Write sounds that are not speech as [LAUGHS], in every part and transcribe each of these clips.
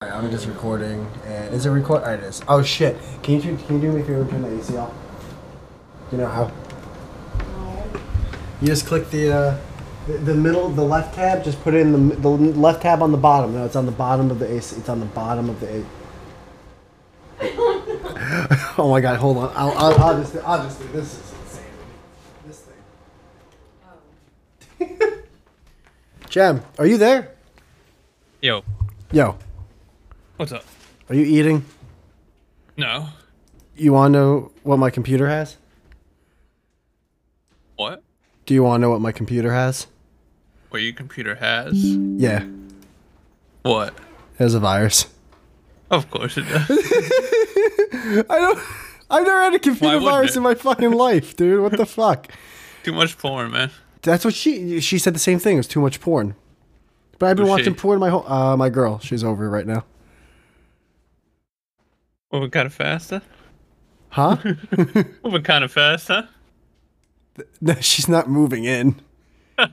Alright, I'm just recording. And is it record? Alright, it is. Oh shit! Can you do- can you do me a favor and turn the AC off? You know how? You just click the uh, the, the middle, the left tab. Just put it in the the left tab on the bottom. No, it's on the bottom of the AC. It's on the bottom of the A. [LAUGHS] oh my god! Hold on. I'll, I'll, I'll just I'll just do this. Is insane. This thing. [LAUGHS] Gem, are you there? Yo, Yo, what's up? are you eating? No. You want to know what my computer has? What? Do you want to know what my computer has? What your computer has? Yeah, What? it has a virus. Of course it does. [LAUGHS] I don't. I've never had a computer virus in my fucking life, dude. What the [LAUGHS] fuck? Too much porn, man. That's what she she said the same thing. It was too much porn. But I've been Who's watching she? porn my whole uh my girl. She's over right now. Moving kind of faster. huh? Moving kind of fast, huh? no, she's not moving in. [LAUGHS] I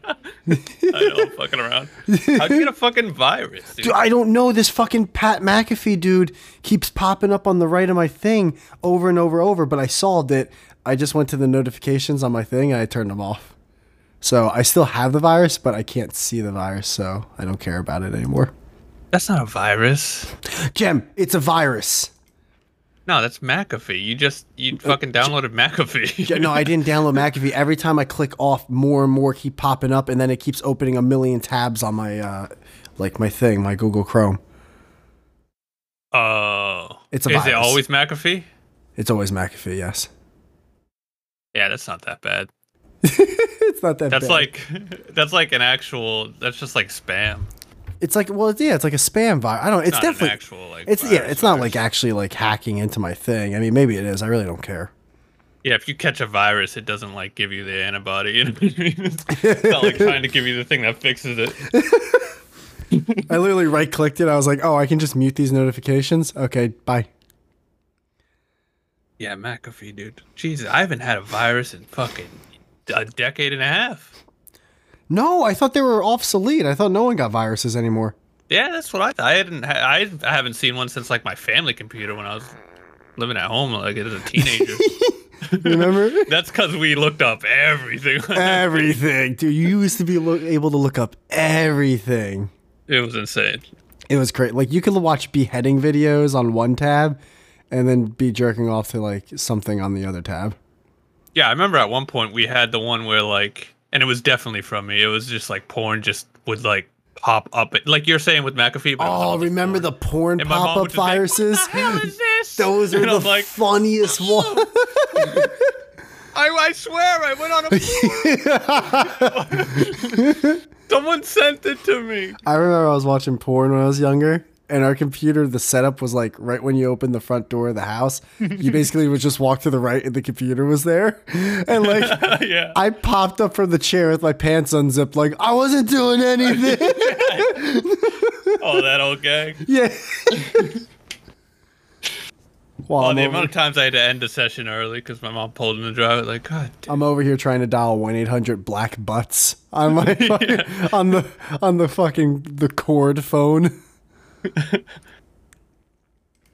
know, fucking around. How'd you get a fucking virus, dude? Dude, I don't know. This fucking Pat McAfee dude keeps popping up on the right of my thing over and over and over, but I solved it. I just went to the notifications on my thing and I turned them off. So I still have the virus, but I can't see the virus, so I don't care about it anymore. That's not a virus. Gem, it's a virus. No, that's McAfee. You just you fucking downloaded McAfee. [LAUGHS] Yeah, no, I didn't download McAfee. Every time I click off, more and more keep popping up, and then it keeps opening a million tabs on my, uh, like my thing, my Google Chrome. Oh. It's a Is it always McAfee? It's always McAfee, yes. Yeah, that's not that bad. [LAUGHS] it's not that That's bad. like [LAUGHS] that's like an actual that's just like spam. It's like well, yeah, it's like a spam virus. I don't. It's, not definitely an actual like It's yeah, it's not like actually like hacking into my thing. I mean, maybe it is. I really don't care. Yeah, if you catch a virus, it doesn't like give you the antibody. You know I mean? It's not like trying to give you the thing that fixes it. [LAUGHS] I literally right clicked it. I was like, oh, I can just mute these notifications. Okay, bye. Yeah, McAfee, dude. Jesus, I haven't had a virus in fucking a decade and a half. No, I thought they were obsolete. I thought no one got viruses anymore. Yeah, that's what I thought. I hadn't. I, I haven't seen one since like my family computer when I was living at home, like as a teenager. [LAUGHS] [LAUGHS] Remember? that's because we looked up everything. [LAUGHS] everything, dude. You used to be lo- able to look up everything. it was insane. It was great. Like you could watch beheading videos on one tab, and then be jerking off to like something on the other tab. Yeah, I remember at one point we had the one where like, and it was definitely from me. It was just like porn just would like pop up, like you're saying with McAfee. Oh, remember the porn. porn And pop-up would just like, viruses? What the hell is [LAUGHS] this? Those are And the like, funniest oh. ones. [LAUGHS] I, I swear I went on a. [LAUGHS] Someone sent it to me. I remember I was watching porn when I was younger, and our computer, the setup was like right when you open the front door of the house, you [LAUGHS] basically would just walk to the right, and the computer was there, and like. [LAUGHS] yeah. I popped up from the chair with my pants unzipped, like I wasn't doing anything. [LAUGHS] oh, that old gag. yeah. While I'm, the over, amount of times I had to end the session early because my mom pulled in the drive. Like, God, damn. I'm over here trying to dial one eight hundred black butts on my fucking, on the on the fucking the cord phone. [LAUGHS]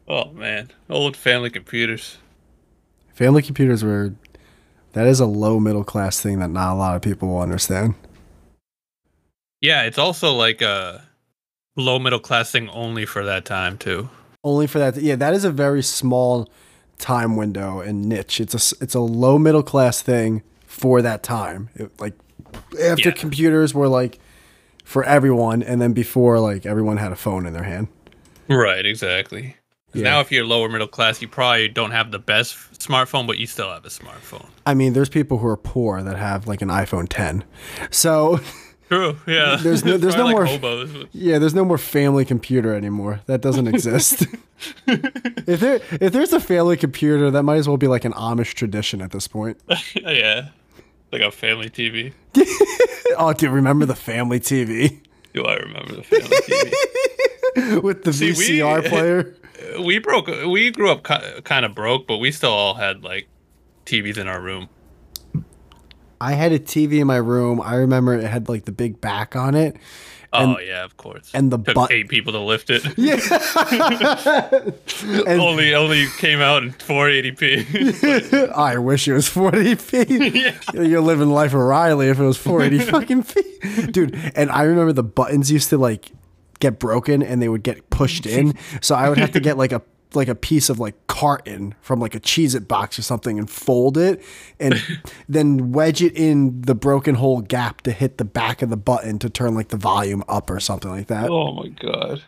oh man, old family computers. Family computers were that is a low middle class thing that not a lot of people will understand. Yeah, it's also like a low middle class thing only for that time too. Only for that, yeah, that is a very small time window and niche. It's a it's a low middle class thing for that time. It, like after Yeah. computers were like for everyone, and then before like everyone had a phone in their hand. Right, exactly. Yeah. Now, if you're lower middle class, you probably don't have the best smartphone, but you still have a smartphone. I mean, there's people who are poor that have like an iPhone 10. So [LAUGHS] True. Yeah. There's no- [LAUGHS] there's no like more- hobos. yeah, there's no more family computer anymore. That doesn't exist. [LAUGHS] if there if there's a family computer, that might as well be like an Amish tradition at this point. yeah. Like a family TV. Oh, dude, remember the family TV Do I remember the family TV? [LAUGHS] with the See, we- VCR [LAUGHS] player? we broke. We grew up kind of broke, but we still all had like TVs in our room. I had a TV in my room. I remember it had like the big back on it, Oh yeah, of course. and the took but- eight people to lift it. [LAUGHS] Yeah. [LAUGHS] and only only came out in 480p. [LAUGHS] I wish it was 480p. yeah. You're living life of Riley if it was 480 fucking feet. Dude, and I remember the buttons used to like get broken and they would get pushed in. So I would have to get like a like a piece of like carton from like a Cheez It box or something and fold it and [LAUGHS] then wedge it in the broken hole gap to hit the back of the button to turn like the volume up or something like that. Oh my god.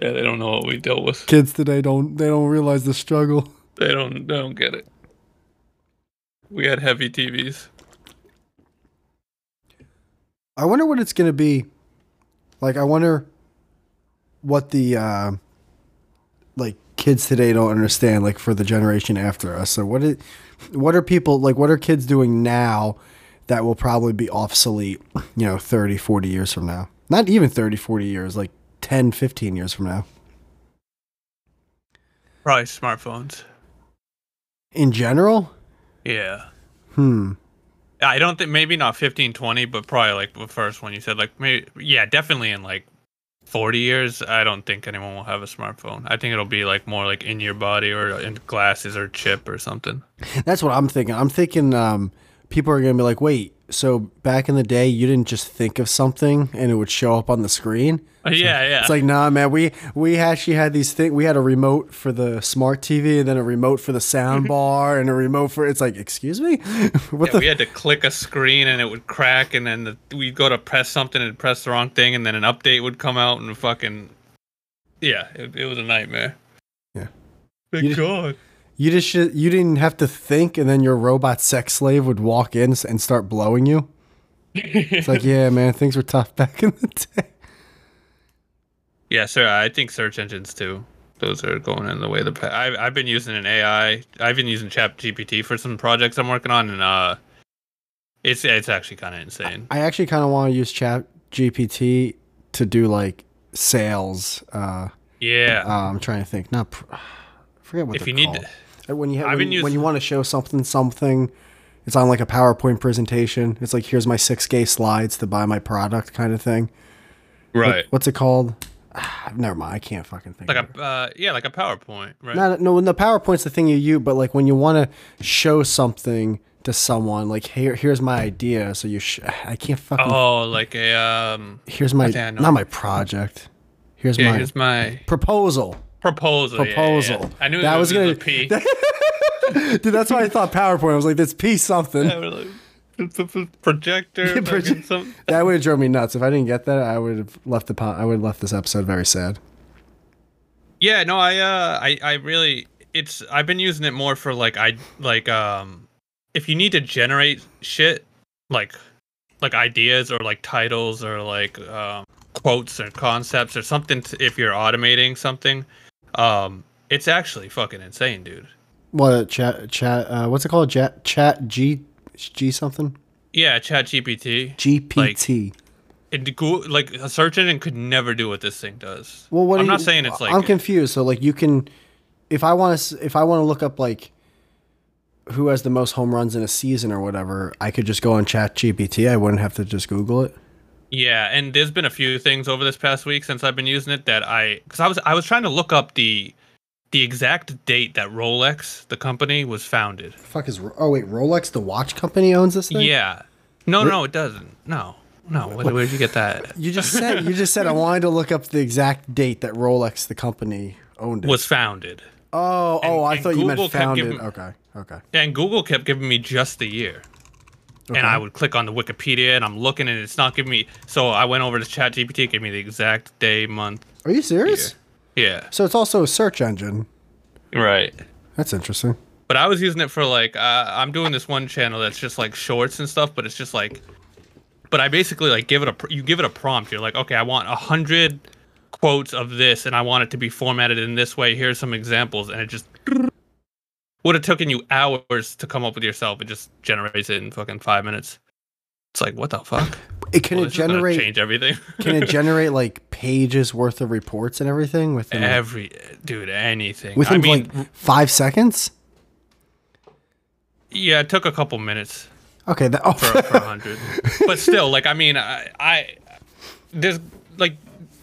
Yeah, they don't know what we dealt with. Kids today don't they don't realize the struggle. They don't they don't get it. We had heavy TVs. I wonder what it's gonna be. Like, I wonder what the uh, like kids today don't understand. Like for the generation after us. So what it, what are people like? What are kids doing now that will probably be obsolete? You know, 30, 40 years from now. Not even 30, 40 years. Like 10, 15 years from now. Probably smartphones. In general. Yeah. Hmm. I don't think maybe not 15, 20, but probably like the first one you said. Like maybe yeah, definitely in like 40 years, I don't think anyone will have a smartphone. I think it'll be like more like in your body or in glasses or chip or something. That's what I'm thinking. I'm thinking um, people are going to be like, wait, so back in the day, you didn't just think of something and it would show up on the screen? Uh, yeah, yeah. It's like, nah, man, we, we actually had these things. We had a remote for the smart TV and then a remote for the sound mm-hmm. bar and a remote for, it's like, excuse me? [LAUGHS] what Yeah, the? we had to click a screen and it would crack, and then the, we'd go to press something and press the wrong thing, and then an update would come out and fucking yeah, it, it was a nightmare. Yeah. Thank You God. You just, should- you didn't have to think and then your robot sex slave would walk in and start blowing you. It's like, yeah, man, [LAUGHS] things were tough back in the day. yeah, sir. I think search engines too. Those are going in the way of the. I've I've been using an AI. I've been using Chat GPT for some projects I'm working on, and uh, it's it's actually kind of insane. I actually kind of want to use Chat GPT to do like sales. Uh, Yeah. uh, I'm trying to think. Not pr- forget what if they're you need, called. Uh, when you ha- I've when, been when you want to show something something, it's on like a PowerPoint presentation. It's like here's my six K slides to buy my product kind of thing. What- right? what's it called? Ah, never mind. I can't fucking think. Like a uh, yeah, like a PowerPoint, right? Not, no, when the PowerPoint's the thing you use, but like when you want to show something to someone, like here, here's my idea. So you, sh- I can't fucking. oh, like a um. here's my, I think I know. not my project. Here's Yeah, my here's my proposal. Proposal. yeah, yeah, Proposal. yeah. I knew That was was gonna- P. [LAUGHS] Dude, that's why I thought PowerPoint. I was like, this piece something. Yeah, like, p- [LAUGHS] p- projector. [LAUGHS] That would have drove me nuts. If I didn't get that, I would have left the po- I would have left this episode very sad. Yeah, no, I uh I I really it's I've been using it more for like I like um if you need to generate shit like like ideas or like titles or like um quotes or concepts or something to, if you're automating something um it's actually fucking insane, dude. What chat chat? Uh, what's it called? Chat chat G G something Yeah, Chat GPT. GPT. It, Goo- like a search engine could never do what this thing does. well, what I'm not you- saying it's like I'm confused. So like you can, if I want to, if I want to look up like who has the most home runs in a season or whatever, I could just go on Chat GPT. I wouldn't have to just Google it. Yeah, and there's been a few things over this past week since I've been using it that I because I was I was trying to look up the the exact date that Rolex, the company, was founded. fuck is oh wait Rolex the watch company owns this thing? Yeah. No, no, it doesn't. No, no. Where, where'd you get that? [LAUGHS] You just said you just said I wanted to look up the exact date that Rolex the company owned it. Was founded, oh oh I and thought you Google meant kept founded. giving- okay okay. and Google kept giving me just the year. Okay. And I would click on the Wikipedia, and I'm looking, and it's not giving me. So I went over to ChatGPT, it gave me the exact day, month. Are you serious? Yeah, So it's also a search engine. right. That's interesting. But I was using it for like uh, I'm doing this one channel that's just like shorts and stuff, but it's just like, but I basically like give it a you give it a prompt. You're like, okay, I want a hundred quotes of this, and I want it to be formatted in this way. Here's some examples, and it just would have taken you hours to come up with yourself. It just generates it in fucking five minutes. It's like what the fuck? It can Well, it this is gonna generate change everything. can it [LAUGHS] generate like pages worth of reports and everything within like, Every dude, anything. within I mean, like five seconds? yeah, it took a couple minutes. Okay, that, oh, for for hundred. [LAUGHS] but still, like I mean, I, I there's like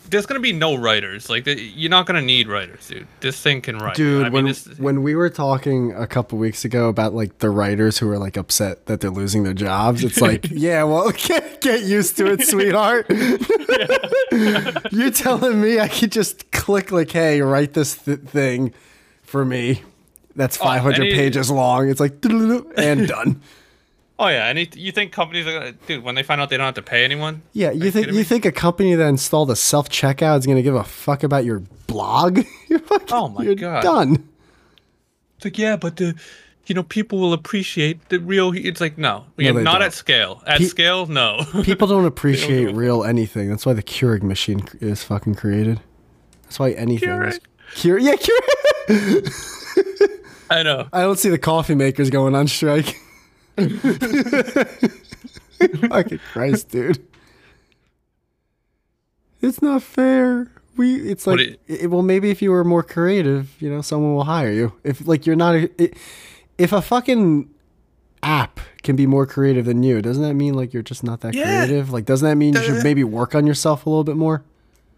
there's gonna be no writers. Like you're not gonna need writers, dude. This thing can write. dude. I mean, when this, when we were talking a couple weeks ago about like the writers who are like upset that they're losing their jobs, it's like, [LAUGHS] yeah, well, [LAUGHS] get get used to it, [LAUGHS] sweetheart. You're telling me I could just click like, hey, write this th- thing for me. That's 500 any- pages long. It's like and done. Oh yeah, and it- you think companies are gonna, dude, when they find out they don't have to pay anyone? Yeah, you think you me? think a company that installed a self checkout is gonna give a fuck about your blog? [LAUGHS] You're fucking, Oh my you're God. done. It's like yeah, but the you know people will appreciate the real. It's like no, No, not don't. at scale. At Pe- scale, no. [LAUGHS] People don't appreciate a- real anything. That's why the Keurig machine is fucking created. That's why anything is Keurig? Keurig. Yeah, Keurig. [LAUGHS] I know. I don't see the coffee makers going on strike. [LAUGHS] fucking Christ, dude. It's not fair. We. It's like. it, well, maybe if you were more creative, you know, someone will hire you. If like you're not. A, it, if a fucking app can be more creative than you, doesn't that mean like you're just not that Yeah. creative? Like, doesn't that mean you should maybe work on yourself a little bit more?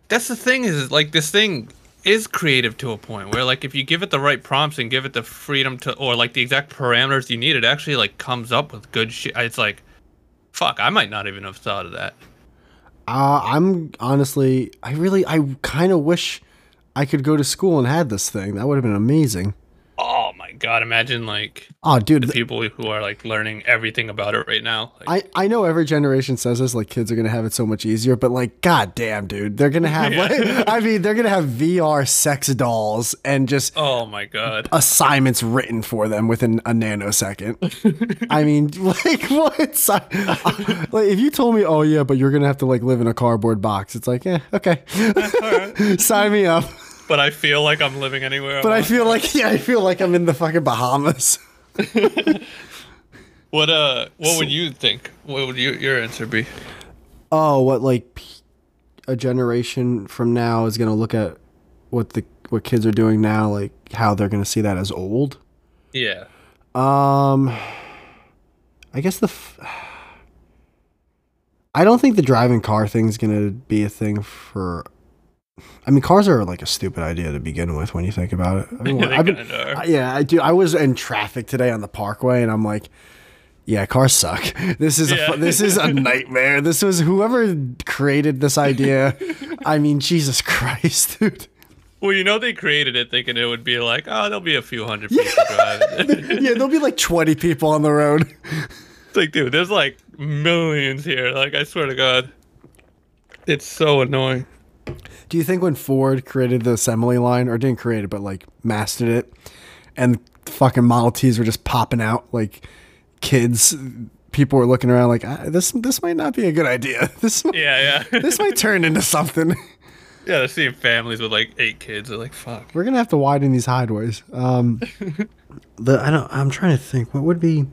That's the thing is like this thing is creative to a point where like if you give it the right prompts and give it the freedom to or like the exact parameters you need, it actually like comes up with good shit. It's like, fuck, I might not even have thought of that. Uh, I'm honestly, I really, I kind of wish I could go to school and had this thing. That would have been amazing. Oh my god, imagine like Oh, dude, the th- people who are like learning everything about it right now. Like, I, I know every generation says this, like kids are gonna have it so much easier, but like, god damn, dude, they're gonna have, [LAUGHS] like, I mean, they're gonna have VR sex dolls and just oh my god. assignments written for them within a nanosecond. [LAUGHS] I mean, like, what? Si- uh, like, if you told me, oh yeah, but you're gonna have to like live in a cardboard box, it's like, yeah, okay, [LAUGHS] sign me up. But I feel like I'm living anywhere. But I want. feel like, yeah, I feel like I'm in the fucking Bahamas. [LAUGHS] what uh, what would you think? What would you, your answer be? Oh, what like a generation from now is gonna look at what the what kids are doing now, like how they're gonna see that as old. Yeah. Um, I guess the. F- I don't think the driving car thing's gonna be a thing for. I mean, cars are like a stupid idea to begin with when you think about it. [LAUGHS] I mean, I've been- I- yeah, I do. I was in traffic today on the Parkway, and I'm like, yeah, cars suck. [LAUGHS] This is a Yeah. fu- this is a [LAUGHS] nightmare. This was whoever created this idea. I mean, Jesus Christ, dude. Well, you know they created it thinking it would be like, oh, there'll be a few hundred people driving. Yeah, there'll be like 20 people on the road. It's like, dude, there's like millions here. Like, I swear to God, it's so annoying. Do you think when Ford created the assembly line, or didn't create it, but like mastered it, and fucking Model Ts were just popping out like kids, people were looking around like "Ah, this. This might not be a good idea. [LAUGHS] This might, Yeah, yeah, [LAUGHS] this might turn into something. [LAUGHS] yeah. They're seeing families with like eight kids. They're like, fuck. We're gonna have to widen these highways. Um, the I don't. I'm trying to think. What would be?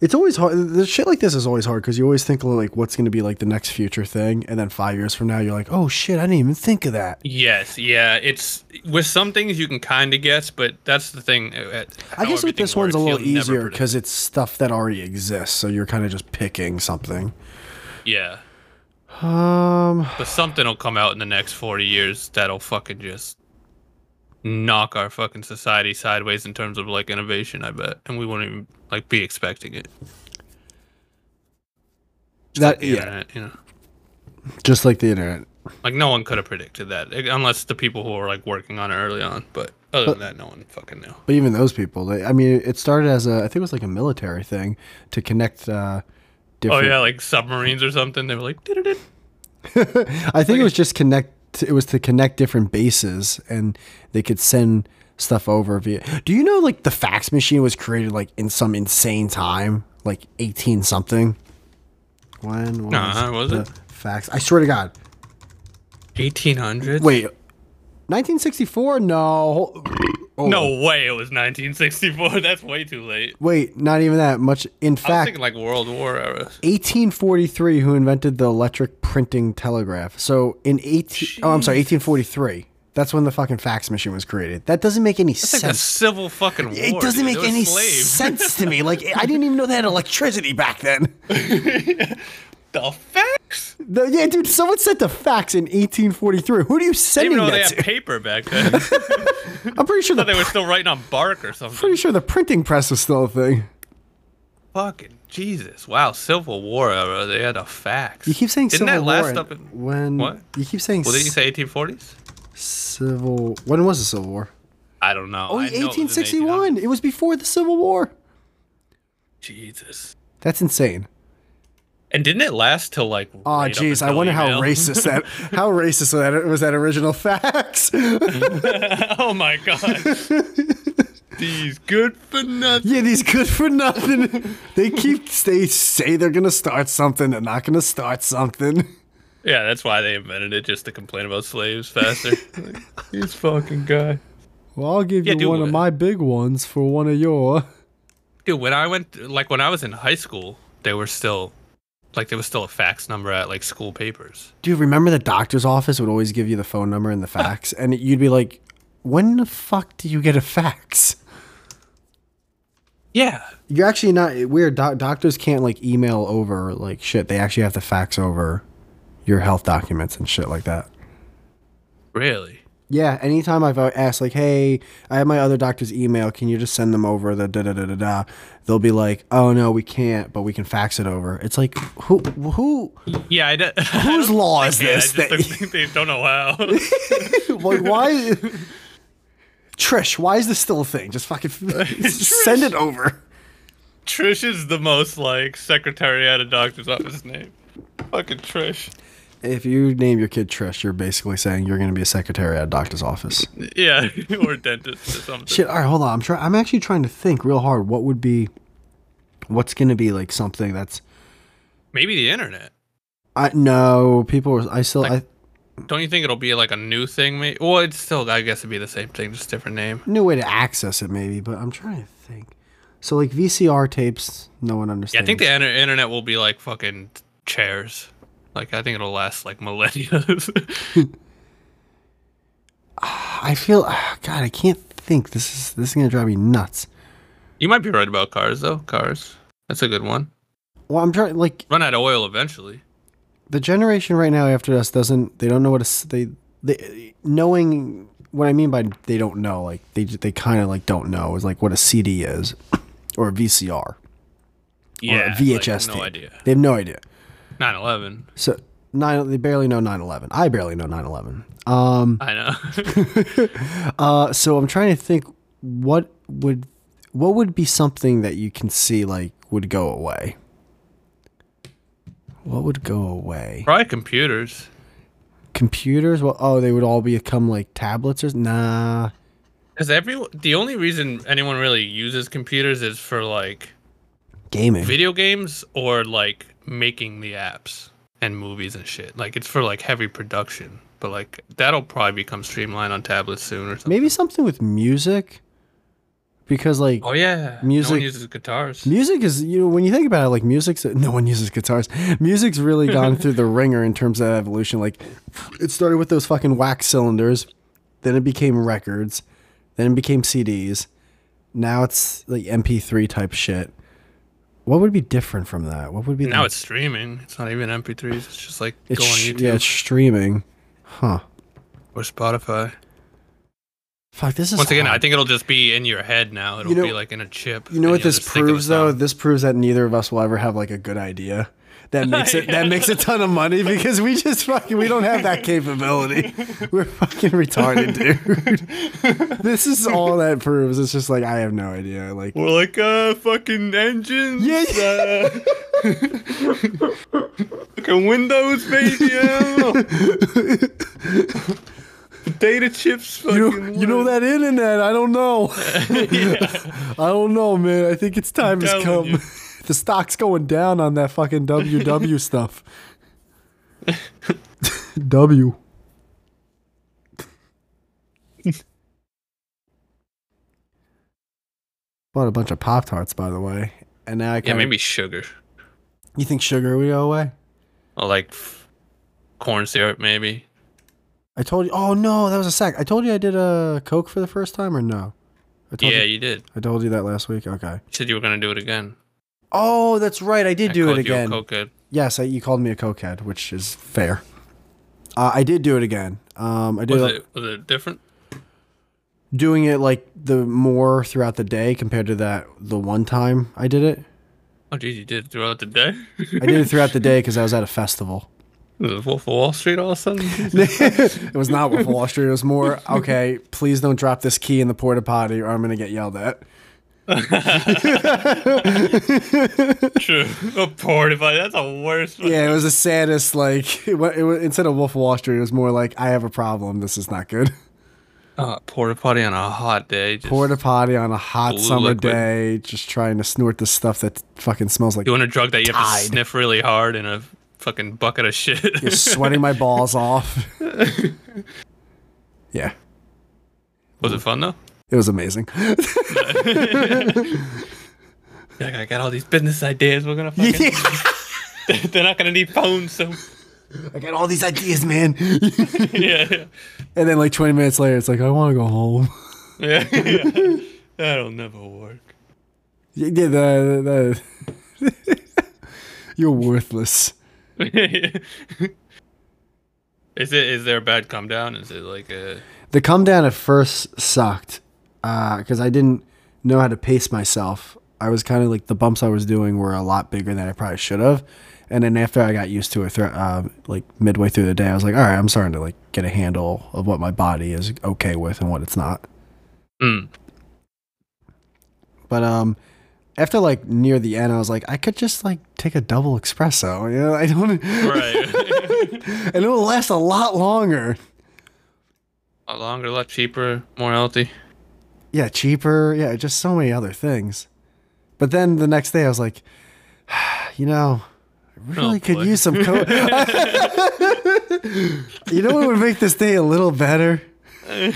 It's always hard. The shit like this is always hard because you always think like what's gonna be like the next future thing, and then five years from now you're like, oh shit, I didn't even think of that. Yes, yeah. It's with some things you can kind of guess, but that's the thing. uh, I guess with this one's a little easier because it's stuff that already exists, so you're kind of just picking something. yeah, Um, but something will come out in the next forty years that'll fucking just knock our fucking society sideways in terms of like innovation. I bet, and we won't even like be expecting it. that The yeah, internet, you know. just like the internet. Like no one could have predicted that, unless the people who were like working on it early on. But other than that, no one fucking knew. But even those people, they, I mean, it started as a, I think it was like a military thing to connect. Uh, Oh yeah, like submarines or something. They were like. [LAUGHS] I think it was just connect. It was to connect different bases, and they could send stuff over via. Do you know like the fax machine was created like in some insane time, like eighteen something? When was, Nah, was the it? fax? I swear to God. Eighteen hundred. Wait, 1964? No. Oh, No way, it was 1964. [LAUGHS] That's way too late. Wait, not even that much. In I fact, like World War era. 1843, who invented the electric printing telegraph. So in 18, oh, I'm sorry, 1843. That's when the fucking fax machine was created. That doesn't make any It's like the sense. civil fucking war. it doesn't dude. make any slaves. [LAUGHS] sense to me. Like I didn't even know they had electricity back then. [LAUGHS] The fax? The- yeah, dude, someone sent the fax in 1843. Who are you I didn't sending even know they that had paper back then. [LAUGHS] I'm pretty sure the they were still writing on bark or something. pretty sure the printing press was still a thing. Fucking Jesus! Wow, Civil War uh, era. They had a fax. You keep saying Didn't Civil that last War up in? when what? you keep saying Well, did you say 1840s? Civil when was the Civil War? I don't know. Oh, I know it was 1861. It was before the Civil War. Jesus. That's insane. And didn't it last till like? Oh, right jeez. I wonder how racist that [LAUGHS] how racist was that was that original fax. [LAUGHS] oh my god. These good for nothing. yeah, these good for nothing. They keep they say they're gonna start something. They're not gonna start something. Yeah, that's why they invented it just to complain about slaves faster. like, this fucking guy. Well, I'll give Yeah, you dude, one of my big ones for one of your. Dude, when I went, like when I was in high school, they were still, like there was still a fax number at like school papers. Do you remember the doctor's office would always give you the phone number and the fax, [LAUGHS] and you'd be like, "When the fuck do you get a fax?" Yeah. You're actually not weird. Doc- doctors can't like email over like shit. They actually have to fax over your health documents and shit like that. Really? Yeah, anytime I've uh, asked, like, hey, I have my other doctor's email. Can you just send them over the da da da da da? They'll be like, oh no, we can't, but we can fax it over. It's like, who, who, Yeah. I d- [LAUGHS] whose law is this? that- don't [LAUGHS] they don't know how. [LAUGHS] like, why? Trish, why is this still a thing? Just fucking send it over. Trish is the most like secretary at a doctor's office name. Fucking Trish. If you name your kid Trish, you're basically saying you're going to be a secretary at a doctor's office. Yeah, [LAUGHS] or dentist or something. Shit. All right, hold on. I'm trying. I'm actually trying to think real hard. What would be? What's going to be like something that's? Maybe the internet. I no people. Are, I still. Like- I, Don't you think it'll be like a new thing? Maybe. Well, it's still. I guess it'd be the same thing, just different name. new way to access it maybe but i'm trying to think so like vcr tapes no one understands. Yeah, I think the inter- internet will be like fucking chairs. Like I think it'll last like millennia. [LAUGHS] i feel god i can't think this is this is gonna drive me nuts you might be right about cars though. Cars. That's a good one. well i'm trying like Run out of oil eventually. the generation right now after us doesn't they don't know what a they they knowing what i mean by they don't know like they they kind of like don't know is like what a cd is or a vcr or Yeah. a like, vhs no tape idea. they have no idea 9/11. so nine they barely know 9-11 i barely know 9-11 um I know. [LAUGHS] Uh, so I'm trying to think what would what would be something that you can see like would go away. What would go away? Probably computers. Computers? Well, oh, they would all become like tablets or nah. Because every the only reason anyone really uses computers is for like Gaming. video games or like making the apps and movies and shit. Like it's for like heavy production. But like that'll probably become streamlined on tablets soon or something. Maybe something with music, because like Oh yeah. music No one uses guitars. music is you know when you think about it like music's [LAUGHS] no one uses guitars music's really gone [LAUGHS] through the ringer in terms of evolution like it started with those fucking wax cylinders then it became records then it became cds now it's like mp3 type shit what would be different from that what would be now the, it's streaming. It's not even MP3s. It's just like it's go on sh- YouTube yeah it's streaming huh or Spotify. fuck this is Once again, I think it'll just be in your head now. It'll know- be like in a chip. You know what this just think of a proves though? This proves that neither of us will ever have like a good idea. That makes it that makes a ton of money because we just fucking we don't have that capability. We're fucking retarded, dude. this is all that proves. It's just like I have no idea. Like We're like uh fucking engines. Yeah, yeah. [LAUGHS] Uh, fucking Windows, baby. Data chips. Fucking you know, you know that internet. I don't know. [LAUGHS] I don't know, man. I think it's time has telling come. The stock's going down on that fucking WW [LAUGHS] stuff. [LAUGHS] W. Bought a bunch of Pop Tarts, by the way, and now I Yeah, maybe sugar. You think sugar would go away? Or like f- corn syrup, maybe. I told you. Oh no, that was a sec. I told you I did a Coke for the first time, or no? I told Yeah, you, you did. I told you that last week. Okay. You said you were gonna do it again. Oh, that's right. I did I do it called you a again. Yes, I, you called me a cokehead, which is fair. Uh, I did do it again. Um, I did Was it was it different? doing it like the more throughout the day compared to that the one time I did it. Oh, geez, you did it throughout the day. I did it throughout the day [LAUGHS] because I was at a festival. was it Wolf of Wall Street all of a sudden? [LAUGHS] it was not with Wall Street. It was more okay. Please don't drop this key in the porta potty, or I'm gonna get yelled at. True. A porta potty. That's a worst. one. Yeah, it was the saddest. Like [LAUGHS] it, wa- it, instead of Wolf of Wall Street, it was more like I have a problem. This is not good. [LAUGHS] Uh, porta potty on a hot day. Just Porta potty on a hot summer liquid. day, just trying to snort the stuff that fucking smells like doing a drug that you have to sniff really hard in a fucking bucket of shit. [LAUGHS] You're sweating my balls off. yeah, was it fun though? It was amazing. [LAUGHS] Yeah, I got all these business ideas. We're gonna fucking. [LAUGHS] They're not gonna need phones, so I got all these ideas, man. [LAUGHS] yeah, and then like 20 minutes later, it's like I want to go home. yeah, yeah. That'll never work. Yeah, the, the, the you're worthless. is it? Is there a bad come down? Is it like a? The come down at first sucked because I didn't know how to pace myself. I was kind of like the bumps I was doing were a lot bigger than I probably should have. And then after I got used to it, uh, like midway through the day, I was like, all right, I'm starting to like get a handle of what my body is okay with and what it's not. Mm. But um, after like near the end, I was like, I could just like take a double espresso. You know, [LAUGHS] I don't, Right. [LAUGHS] and it will last a lot longer. a longer, a lot cheaper, more healthy. Yeah, cheaper. Yeah, just so many other things. But then the next day, I was like, [SIGHS] you know, I really Oh, could boy. use some coke. [LAUGHS] you know what would make this day a little better? [LAUGHS]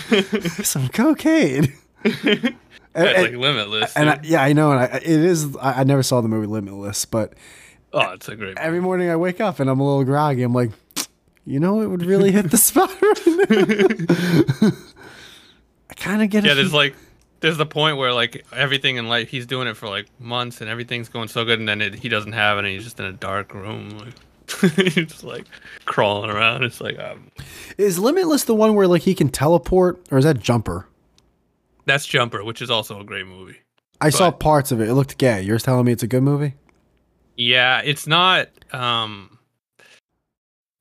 some cocaine. [LAUGHS] and, and- like limitless. and I, yeah, I know, and I, it is. I, I never saw the movie Limitless, but oh, it's a great. movie. every morning I wake up and I'm a little groggy. I'm like, you know, it would really hit the spot right. I kind of get it. Yeah, there's like there's the point where like everything in life he's doing it for like months and everything's going so good and then it, he doesn't have it and he's just in a dark room like [LAUGHS] he's just like crawling around. It's like um, Is Limitless the one where like he can teleport, or is that Jumper? that's Jumper, which is also a great movie. I saw parts of it. It looked gay. You're telling me it's a good movie? Yeah, it's not um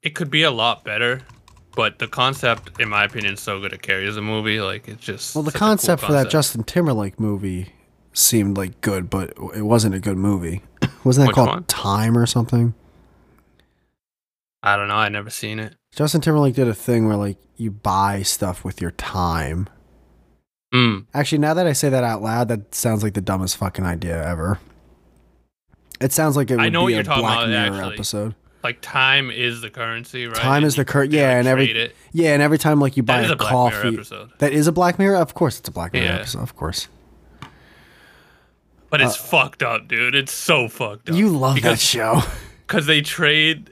it could be a lot better, but the concept in my opinion is so good it carries a movie. Like it's just Well, the a cool concept for that concept. Justin Timberlake movie seemed like good, but it wasn't a good movie. [CLEARS THROAT] Wasn't that Which called one? Time or something? I don't know, I never seen it. Justin Timberlake did a thing where like you buy stuff with your time. Mm. Actually, now that I say that out loud, that sounds like the dumbest fucking idea ever. It sounds like it would I know be what a you're talking Black about, Mirror actually. episode. Like time is the currency, right? Time And is the you cur- can, yeah, like, and every- it. Yeah, and every time like you buy That is a, a Black Mirror coffee, episode. that is a Black Mirror. Of course, it's a Black Mirror Yeah. episode. Of course. But it's fucked up, dude. It's so fucked up. Uh, You love that show. [LAUGHS] because they trade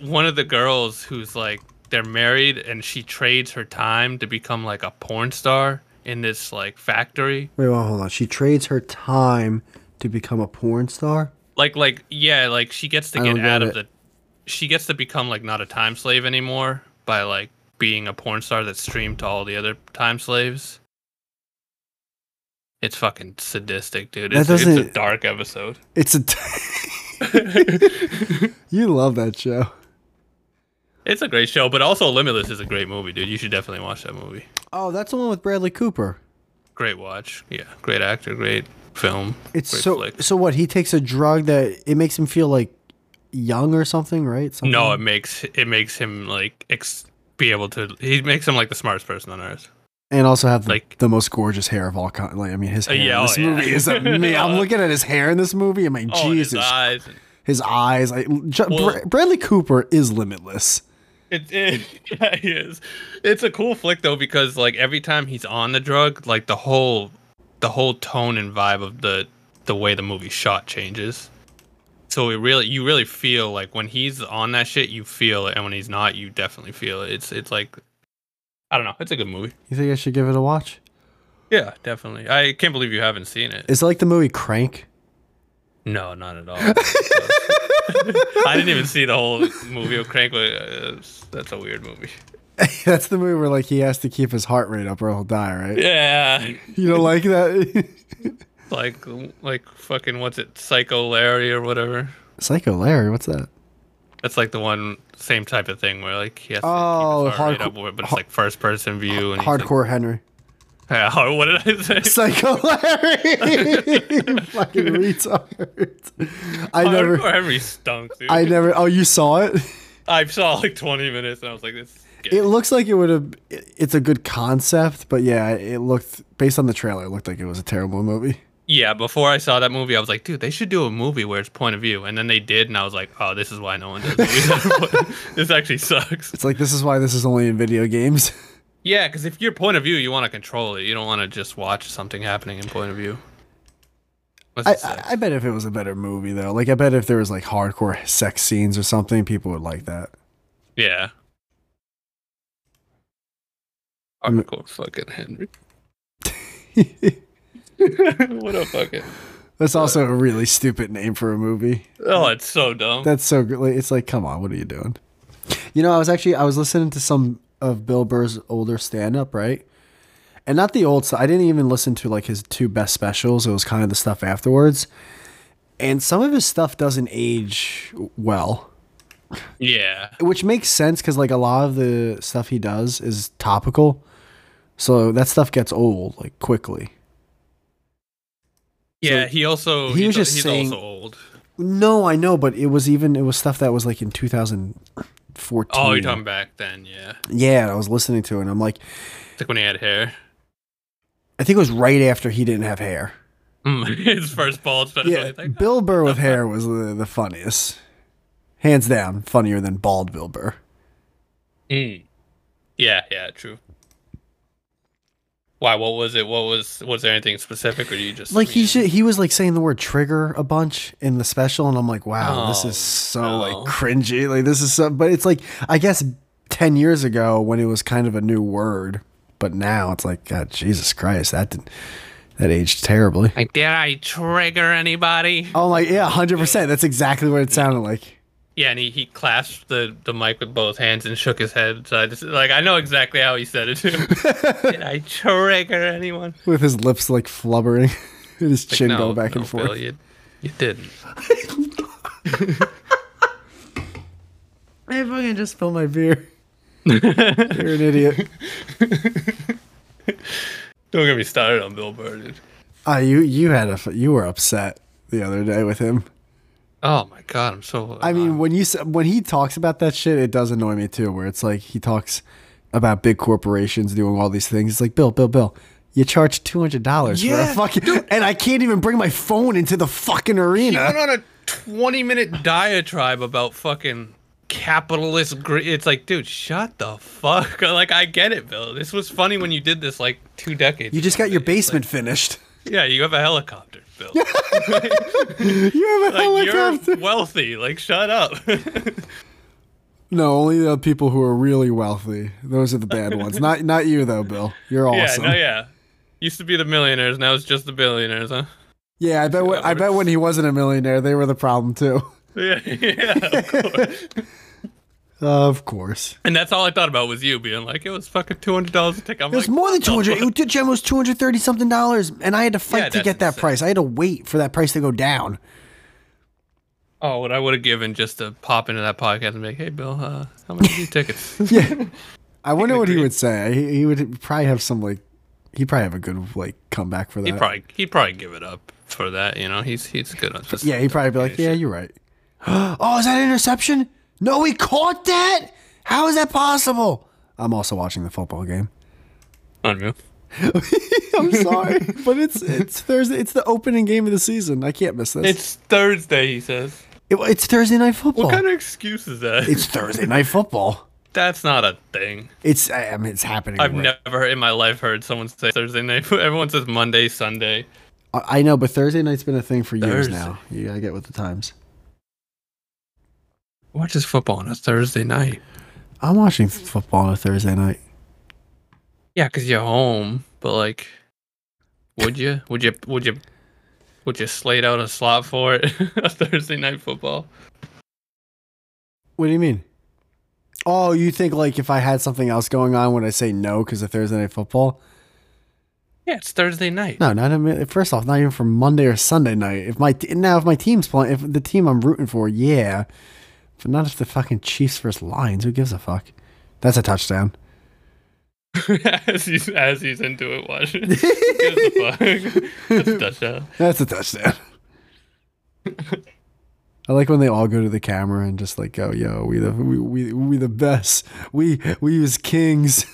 one of the girls who's like they're married and she trades her time to become like a porn star in this like factory. Wait, well, hold on. She trades her time to become a porn star. Like like yeah, like she gets to get out of the she gets to become like not a time slave anymore by like being a porn star that's streamed to all the other time slaves. It's fucking sadistic, dude. That It's, it's a dark episode. It's a. [LAUGHS] you love that show. It's a great show, but also Limitless is a great movie, dude. You should definitely watch that movie. Oh, that's the one with Bradley Cooper. Great watch. Yeah, great actor, great film. It's great so. flick. So what? He takes a drug that it makes him feel like young or something, right? Something? No, it makes it makes him like ex- be able to. He makes him like the smartest person on earth. and also have the, like- the most gorgeous hair of all kind. Like, I mean, his Uh, hair yeah, in this oh, yeah. movie is [LAUGHS] amazing. I'm looking at his hair in this movie. I'm like, Oh, and his Jesus, eyes. his eyes. Like, Well- Bra- Bradley Cooper is limitless. It, it [LAUGHS] yeah, he is. It's a cool flick though because like every time he's on the drug, like the whole the whole tone and vibe of the the way the movie shot changes. So it really you really feel like when he's on that shit, you feel it, and when he's not, you definitely feel it. It's it's like I don't know. It's a good movie. You think I should give it a watch? Yeah, definitely. I can't believe you haven't seen it. Is it like the movie Crank? No, not at all. [LAUGHS] I didn't even see the whole movie of Crank. But uh, that's a weird movie. [LAUGHS] That's the movie where like he has to keep his heart rate up or he'll die, right? Yeah, You don't like that? [LAUGHS] like like fucking what's it, Psycho Larry or whatever. Psycho Larry, what's that? That's like the one same type of thing where like he has to Oh, keep his oh, heart rate hardcore- up, but it's like first person view and he's like- Hardcore Henry. Yeah, [LAUGHS] what did I say? Psycho Larry. [LAUGHS] Fucking retard. I never Hardcore Henry stunk, dude. I I, never oh you saw it? I saw like 20 minutes and I was like, this. It looks like it would have it's a good concept, but yeah, it looked based on the trailer, it looked like it was a terrible movie. Yeah, before I saw that movie, I was like, dude, they should do a movie where it's point of view. And then they did, and I was like, oh, this is why no one does movies. [LAUGHS] this actually sucks. It's like this is why this is only in video games. [LAUGHS] Yeah, because if your point of view, you want to control it. You don't want to just watch something happening in point of view. I. I, I bet if it was a better movie though, like I bet if there was like hardcore sex scenes or something, people would like that. yeah. Mm. Hardcore fucking Henry. [LAUGHS] [LAUGHS] what a fucking. That's also a really stupid name for a movie. Oh, it's so dumb. That's so good. Like, it's like, come on, what are you doing? You know, I was actually I was listening to some of Bill Burr's older stand up, right? And not the old stuff. I didn't even listen to like his two best specials. It was kind of the stuff afterwards. And some of his stuff doesn't age well, yeah. which makes sense because like a lot of the stuff he does is topical. So that stuff gets old like quickly. Yeah, he also. he was he's, just he's saying- also old. No, I know, but it was even it was stuff that was like in 2014. Oh, you're talking back then, yeah. Yeah, I was listening to it and I'm like, It's like when he had hair. I think it was right after he didn't have hair. Mm, [LAUGHS] His first bald. Yeah, think. Bill Burr with hair was the, the funniest. Hands down, funnier than bald Bill Burr. Mm. Yeah, yeah, true. Why? What was it? What was? Was there anything specific, or you just Like he should, he was like saying the word trigger a bunch in the special, and I'm like, wow, this Oh, is so no. like cringy. Like this is so, but it's like I guess ten years ago when it was kind of a new word, but now it's like God, Jesus Christ, that did, that aged terribly. Like, did I trigger anybody? Oh like yeah, hundred percent. That's exactly what it sounded like. Yeah, and he, he clasped the, the mic with both hands and shook his head. So I just like I know exactly how he said it [LAUGHS] did I trigger anyone? with his lips like flubbering and [LAUGHS] his Like, chin no, going back no, and forth. Bill, you, you didn't. [LAUGHS] I fucking just spilled my beer. You're an idiot. Don't get me started on Bill Burr, dude. Ah, you you had a you were upset the other day with him. Oh my god, I'm so. I mean, uh, when you when he talks about that shit, it does annoy me too. Where it's like he talks about big corporations doing all these things. It's like Bill, Bill, Bill. You charge two hundred dollars for a Yeah, fucking, and I can't even bring my phone into the fucking arena. he went on a 20 minute diatribe about fucking capitalist. Gr- it's like, dude, shut the fuck. Like, I get it, Bill. This was funny when you did this like two decades. You just got your It's like- basement finished. Yeah, you have a helicopter, Bill. [LAUGHS] You have a like, helicopter. you're wealthy. Like, shut up. [LAUGHS] No, only the people who are really wealthy. Those are the bad [LAUGHS] ones. Not not you though, Bill. You're awesome. Yeah, no, yeah. Used to be the millionaires, now it's just the billionaires, huh? Yeah, I bet. When, I bet when he wasn't a millionaire, they were the problem too. Yeah, yeah, of course. Of course. and that's all I thought about was you being like, it was fucking two hundred dollars a ticket. I'm It was like, more than two. It was two hundred thirty something dollars, and I had to fight Yeah, to get that insane. price. I had to wait for that price to go down. Oh, what I would have given just to pop into that podcast and be like, "Hey, Bill, uh, how much are these tickets?" Yeah, I wonder what he would say. He, he would probably have some like. He'd probably have a good like comeback for that. he'd probably he'd probably give it up for that. You know, he's he's good on [LAUGHS] yeah, he'd probably be like, "Yeah, you're right." [GASPS] oh, is that an interception? No, he caught that. How is that possible? I'm also watching the football game. Unreal. [LAUGHS] I'm sorry, [LAUGHS] but it's it's Thursday. It's the opening game of the season. I can't miss this. It's Thursday, he says. It- it's Thursday night football. What kind of excuse is that? it's Thursday night football. That's not a thing. It's I mean it's happening. I've right- never in my life heard someone say Thursday night. [LAUGHS] Everyone says Monday, Sunday. I I know, but Thursday night's been a thing for years Thursday. now. You gotta get with the times. Watches football on a Thursday night. I'm watching football on a Thursday night. Yeah, cause you're home. But like, would you? Would you? Would you? Would you slate out a slot for it? [LAUGHS] a Thursday night football. What do you mean? Oh, you think like if I had something else going on, would I say no because of Thursday night football? Yeah, it's Thursday night. No, not even, first off, not even for Monday or Sunday night. If my now if my team's playing, if the team I'm rooting for, yeah, but not if the fucking Chiefs versus Lions. Who gives a fuck? That's a touchdown. [LAUGHS] as he's as he's into it, watching. [LAUGHS] Who gives a fuck? That's a [LAUGHS] touchdown. That's a touchdown. I like when they all go to the camera and just like go, "Yo, we the we we, we the best. We we was kings.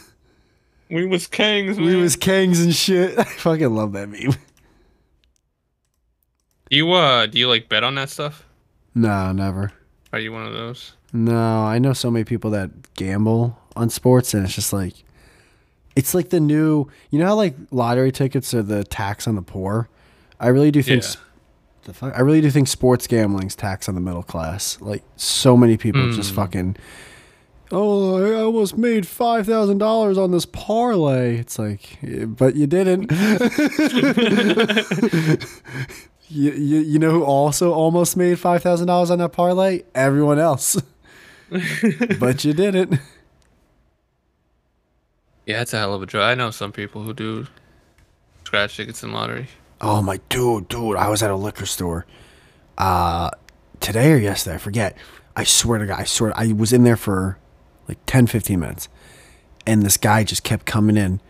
We was kings. We was kings and shit." I fucking love that meme. Do you uh do you like bet on that stuff? No, never. Are you one of those? No, I know so many people that gamble on sports, and it's just like, it's like the new. You know how like lottery tickets are the tax on the poor. I really do think. Yeah. The fuck? I really do think sports gambling's tax on the middle class. Like so many people just fucking. Oh, I almost made five thousand dollars on this parlay. It's like, eh, but you didn't. [LAUGHS] [LAUGHS] you, you, you know who also almost made five thousand dollars on that parlay? Everyone else. [LAUGHS] but you didn't. Yeah, it's a hell of a draw. I know some people who do scratch tickets in lottery. Oh my dude, dude, I was at a liquor store. Uh today or yesterday, I forget. I swear to God, I swear I was in there for like 10, 15 minutes. And this guy just kept coming in.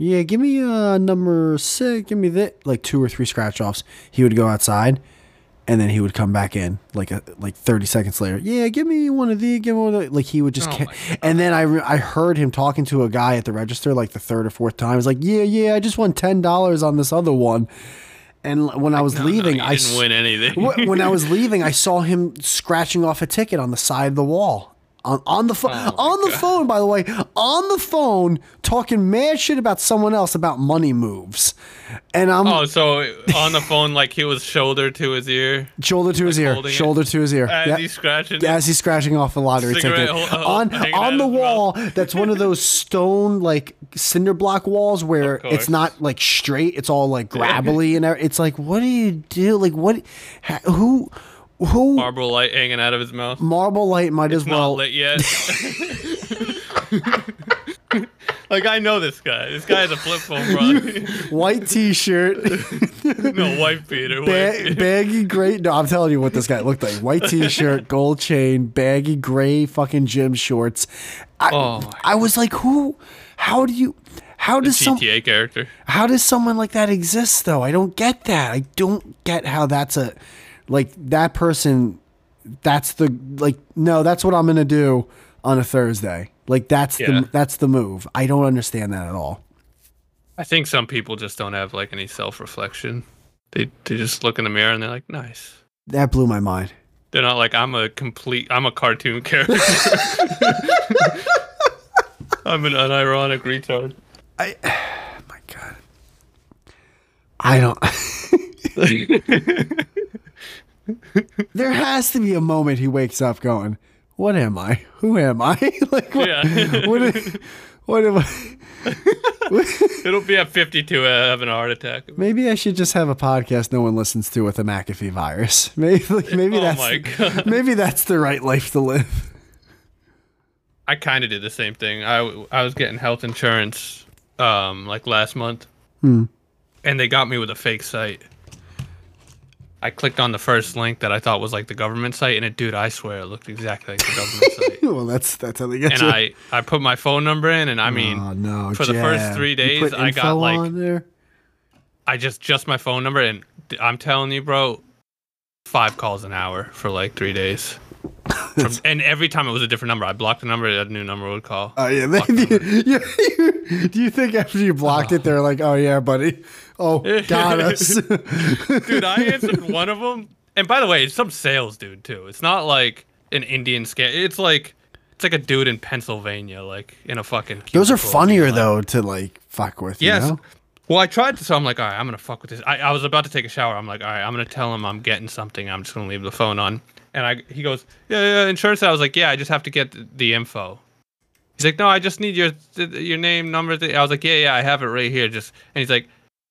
Yeah, give me uh number six, give me that like two or three scratch offs. He would go outside and then he would come back in like a, like 30 seconds later. Yeah, give me one of these, give me one of the, like he would just Oh ca- [LAUGHS] and then I re- I heard him talking to a guy at the register like the third or fourth time. He's like, "Yeah, yeah, I just won $10 on this other one." And when I was No, leaving, no, I didn't win anything. When I was leaving, I saw him scratching off a ticket on the side of the wall. On, on the phone, Oh on the God. phone, by the way, on the phone, talking mad shit about someone else about money moves, and I'm Oh, so on the phone, like he was shoulder to his ear shoulder to his ear, holding it shoulder to his ear, as Yep. he's scratching. as he's scratching off a lottery Cigarette ticket on on the wall. That's one of those [LAUGHS] stone like cinder block walls where it's not like straight. It's all like gravelly and it's like, what do you do? Like what? ha- Who? Who? Marlboro Light hanging out of his mouth. Marlboro Light might as well. Not lit yet. [LAUGHS] like I know this guy. This guy has a flip phone, bro. [LAUGHS] White T-shirt, [LAUGHS] no white. White ba- baggy gray. No, I'm telling you what this guy looked like. White T-shirt, gold chain, baggy gray fucking gym shorts. I, Oh I was like, who? How do you? How does some? GTA character. How does someone like that exist though? I don't get that. I don't get how that's a like that person that's the like no, that's what I'm going to do on a Thursday. Like that's Yeah. the that's the move. I don't understand that at all. I think some people just don't have like any self reflection. They they just look in the mirror and they're like, nice. That blew my mind. They're not like I'm a complete I'm a cartoon [LAUGHS] character. [LAUGHS] I'm an unironic retard. I [SIGHS] my god. I don't [LAUGHS] There has to be a moment he wakes up going, "What am I? Who am I? [LAUGHS] like what? Yeah. what, what am I? [LAUGHS] It'll be at 52 uh, having a heart attack. Maybe I should just have a podcast no one listens to with a McAfee virus. [LAUGHS] Maybe like, maybe Oh that's maybe that's the right life to live. I kind of did the same thing. I I was getting health insurance um like last month, Hmm. and they got me with a fake site. I clicked on the first link that I thought was like the government site, and it, dude, I swear it looked exactly like the government [LAUGHS] site. well, that's that's how they get And you. I I put my phone number in, and I mean, oh no! for the first three You days, I got, like-. I just just my phone number, and I'm telling you, bro, five calls an hour for like three days. [LAUGHS] From, and every time it was a different number. I blocked the number, a new number would call. Oh yeah, they, do, [LAUGHS] you, do you think after you blocked it, they're like, "Oh yeah, buddy, oh got [LAUGHS] us." dude, I answered one of them. And by the way, it's some sales dude too. It's not like an Indian scam. It's like it's like a dude in Pennsylvania, like in a fucking. Those are funnier like- though to like fuck with. Yes. You know? Well, I tried to, so I'm like, all right, I'm gonna fuck with this. I, I was about to take a shower. I'm like, all right, I'm gonna tell him I'm getting something. I'm just gonna leave the phone on. And I, he goes, yeah, yeah, insurance. I was like, yeah, I just have to get the, the info. He's like, no, I just need your your name, number. Th-. I was like, yeah, yeah, I have it right here. Just and he's like,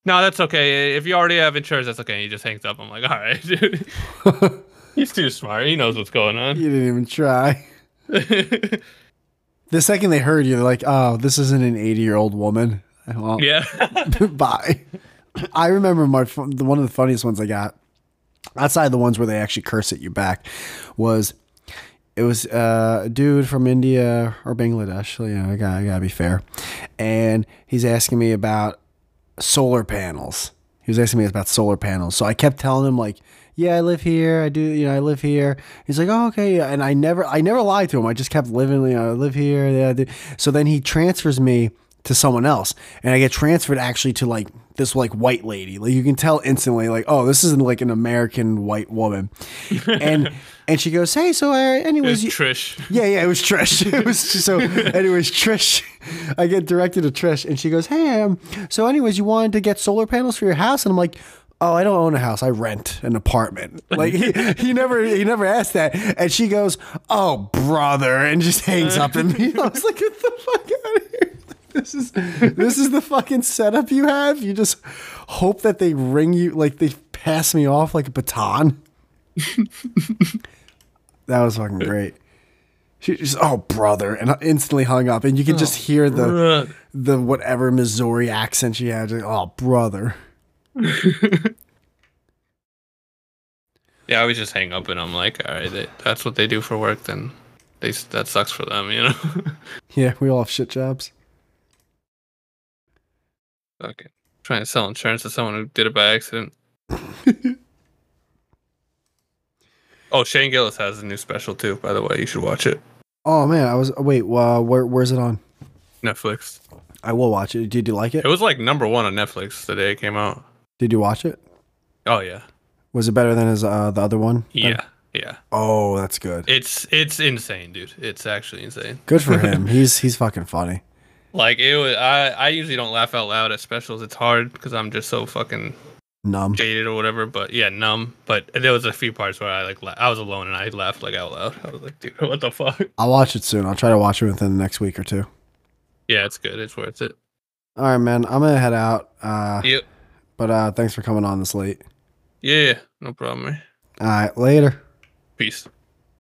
no, that's okay. If you already have insurance, that's okay. And he just hangs up. I'm like, all right, dude. [LAUGHS] He's too smart. He knows what's going on. You didn't even try. [LAUGHS] The second they heard you, they're like, "Oh, this isn't an eighty-year-old woman." Well, yeah. [LAUGHS] bye. I remember my one of the funniest ones I got outside the ones where they actually curse at you back was it was uh, a dude from India or Bangladesh. So, you know, I got I gotta be fair, and he's asking me about solar panels. He was asking me about solar panels, so I kept telling him like, "Yeah, I live here. I do. You know, I live here." He's like, "Oh, okay." Yeah. And I never, I never lied to him. I just kept living. You know, I live here. Yeah. So then he transfers me to someone else, and I get transferred actually to like this like white lady. Like you can tell instantly, like, oh, this isn't like an American white woman, and [LAUGHS] and she goes, "Hey, so uh, anyways, you, Trish. yeah, yeah, it was Trish. [LAUGHS] It was so. Anyways, Trish, I get directed to Trish, and she goes, "Hey, um, so anyways, you wanted to get solar panels for your house?" And I'm like, "Oh, I don't own a house. I rent an apartment." [LAUGHS] Like he, he never he never asked that, and she goes, "Oh, brother," and just hangs up. And I was like, "Get the fuck out of here." [LAUGHS] This is this is the fucking setup you have. You just hope that they ring you like they pass me off like a baton. [LAUGHS] that was fucking great. She just oh brother, and instantly hung up, and you could just oh, hear the the whatever Missouri accent she had. Like, oh brother, [LAUGHS] Yeah, I always just hang up and I'm like, all right, they, that's what they do for work. Then they that sucks for them, you know. yeah, we all have shit jobs. Okay, trying to sell insurance to someone who did it by accident. [LAUGHS] oh, Shane Gillis has a new special too. By the way, you should watch it. Oh man, I was wait, uh, where where's it on? Netflix. I will watch it. Did you like it? It was like number one on Netflix the day it came out. Did you watch it? Oh yeah, Was it better than his uh, the other one? yeah, yeah. Oh, that's good. It's it's insane, dude. It's actually insane. Good for [LAUGHS] him. he's he's fucking funny. Like it was. I I usually don't laugh out loud at specials. It's hard because I'm just so fucking Numb. jaded or whatever. But yeah, numb. But there was a few parts where I like la- I was alone and I laughed like out loud. [LAUGHS] I was like, dude, what the fuck? I'll watch it soon. I'll try to watch it within the next week or two. Yeah, it's good. It's worth it. All right, man. I'm gonna head out. Uh, Yep. But uh, thanks for coming on this late. Yeah, no problem. Man. All right, later. Peace.